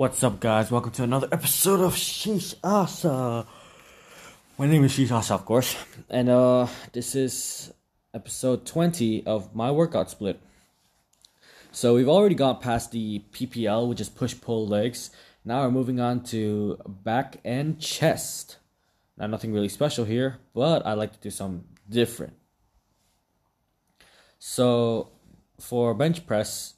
What's up, guys? Welcome to another episode of Sheesh Asa. My name is Sheesh Asa, of course, and uh, this is episode 20 of my workout split. So we've already got past the PPL, which is push pull legs. Now we're moving on to back and chest. Now, nothing really special here, but I like to do some different. So for bench press,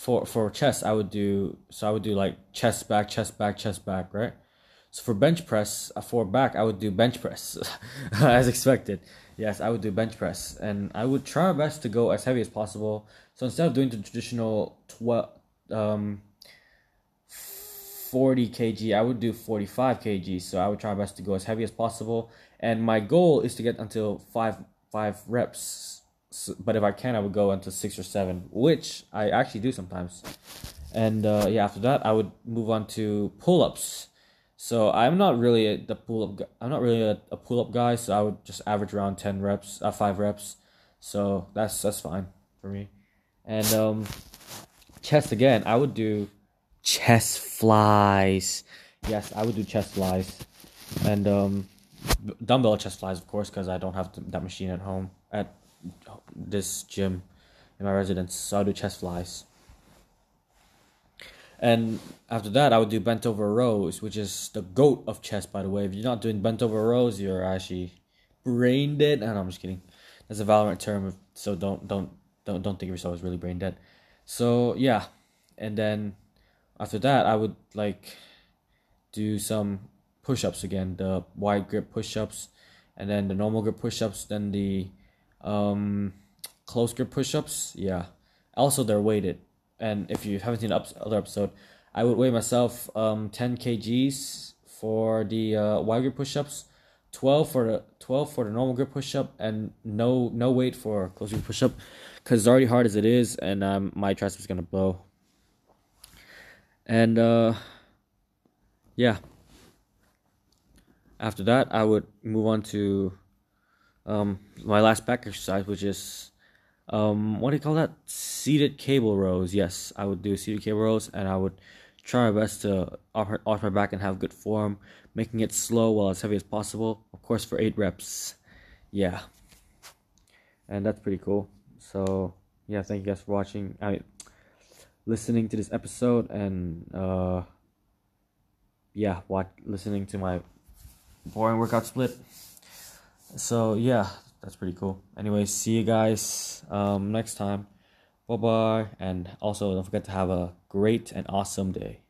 for for chest, I would do so I would do like chest back, chest back, chest back, right? So for bench press, uh, for back, I would do bench press, as expected. Yes, I would do bench press, and I would try my best to go as heavy as possible. So instead of doing the traditional twelve, um, forty kg, I would do forty five kg. So I would try my best to go as heavy as possible, and my goal is to get until five five reps so, but if I can, I would go into six or seven, which I actually do sometimes. And uh, yeah, after that, I would move on to pull ups. So I'm not really a, the pull up. I'm not really a, a pull up guy. So I would just average around ten reps, uh, five reps. So that's that's fine for me. And um, chest again, I would do chest flies. Yes, I would do chest flies, and um, dumbbell chest flies, of course, because I don't have that machine at home at this gym in my residence, so I do chest flies. And after that, I would do bent over rows, which is the goat of chest, by the way. If you're not doing bent over rows, you're actually brain dead. And no, I'm just kidding. That's a Valorant term, so don't don't don't don't think of yourself as really brain dead. So yeah, and then after that, I would like do some push-ups again, the wide grip push-ups, and then the normal grip push-ups, then the um, close grip push-ups, yeah. Also, they're weighted, and if you haven't seen the other episode, I would weigh myself um 10 kgs for the uh, wide grip push-ups, 12 for the 12 for the normal grip push-up, and no no weight for close grip push-up, because it's already hard as it is, and um, my triceps gonna blow. And uh, yeah. After that, I would move on to um, my last back exercise, which is um, what do you call that? Seated cable rows. Yes, I would do seated cable rows, and I would try my best to arch my back and have good form, making it slow while as heavy as possible. Of course, for eight reps. Yeah, and that's pretty cool. So yeah, thank you guys for watching. I mean, listening to this episode and uh, yeah, watch listening to my boring workout split so yeah that's pretty cool. Anyway see you guys um, next time. Bye bye and also don't forget to have a great and awesome day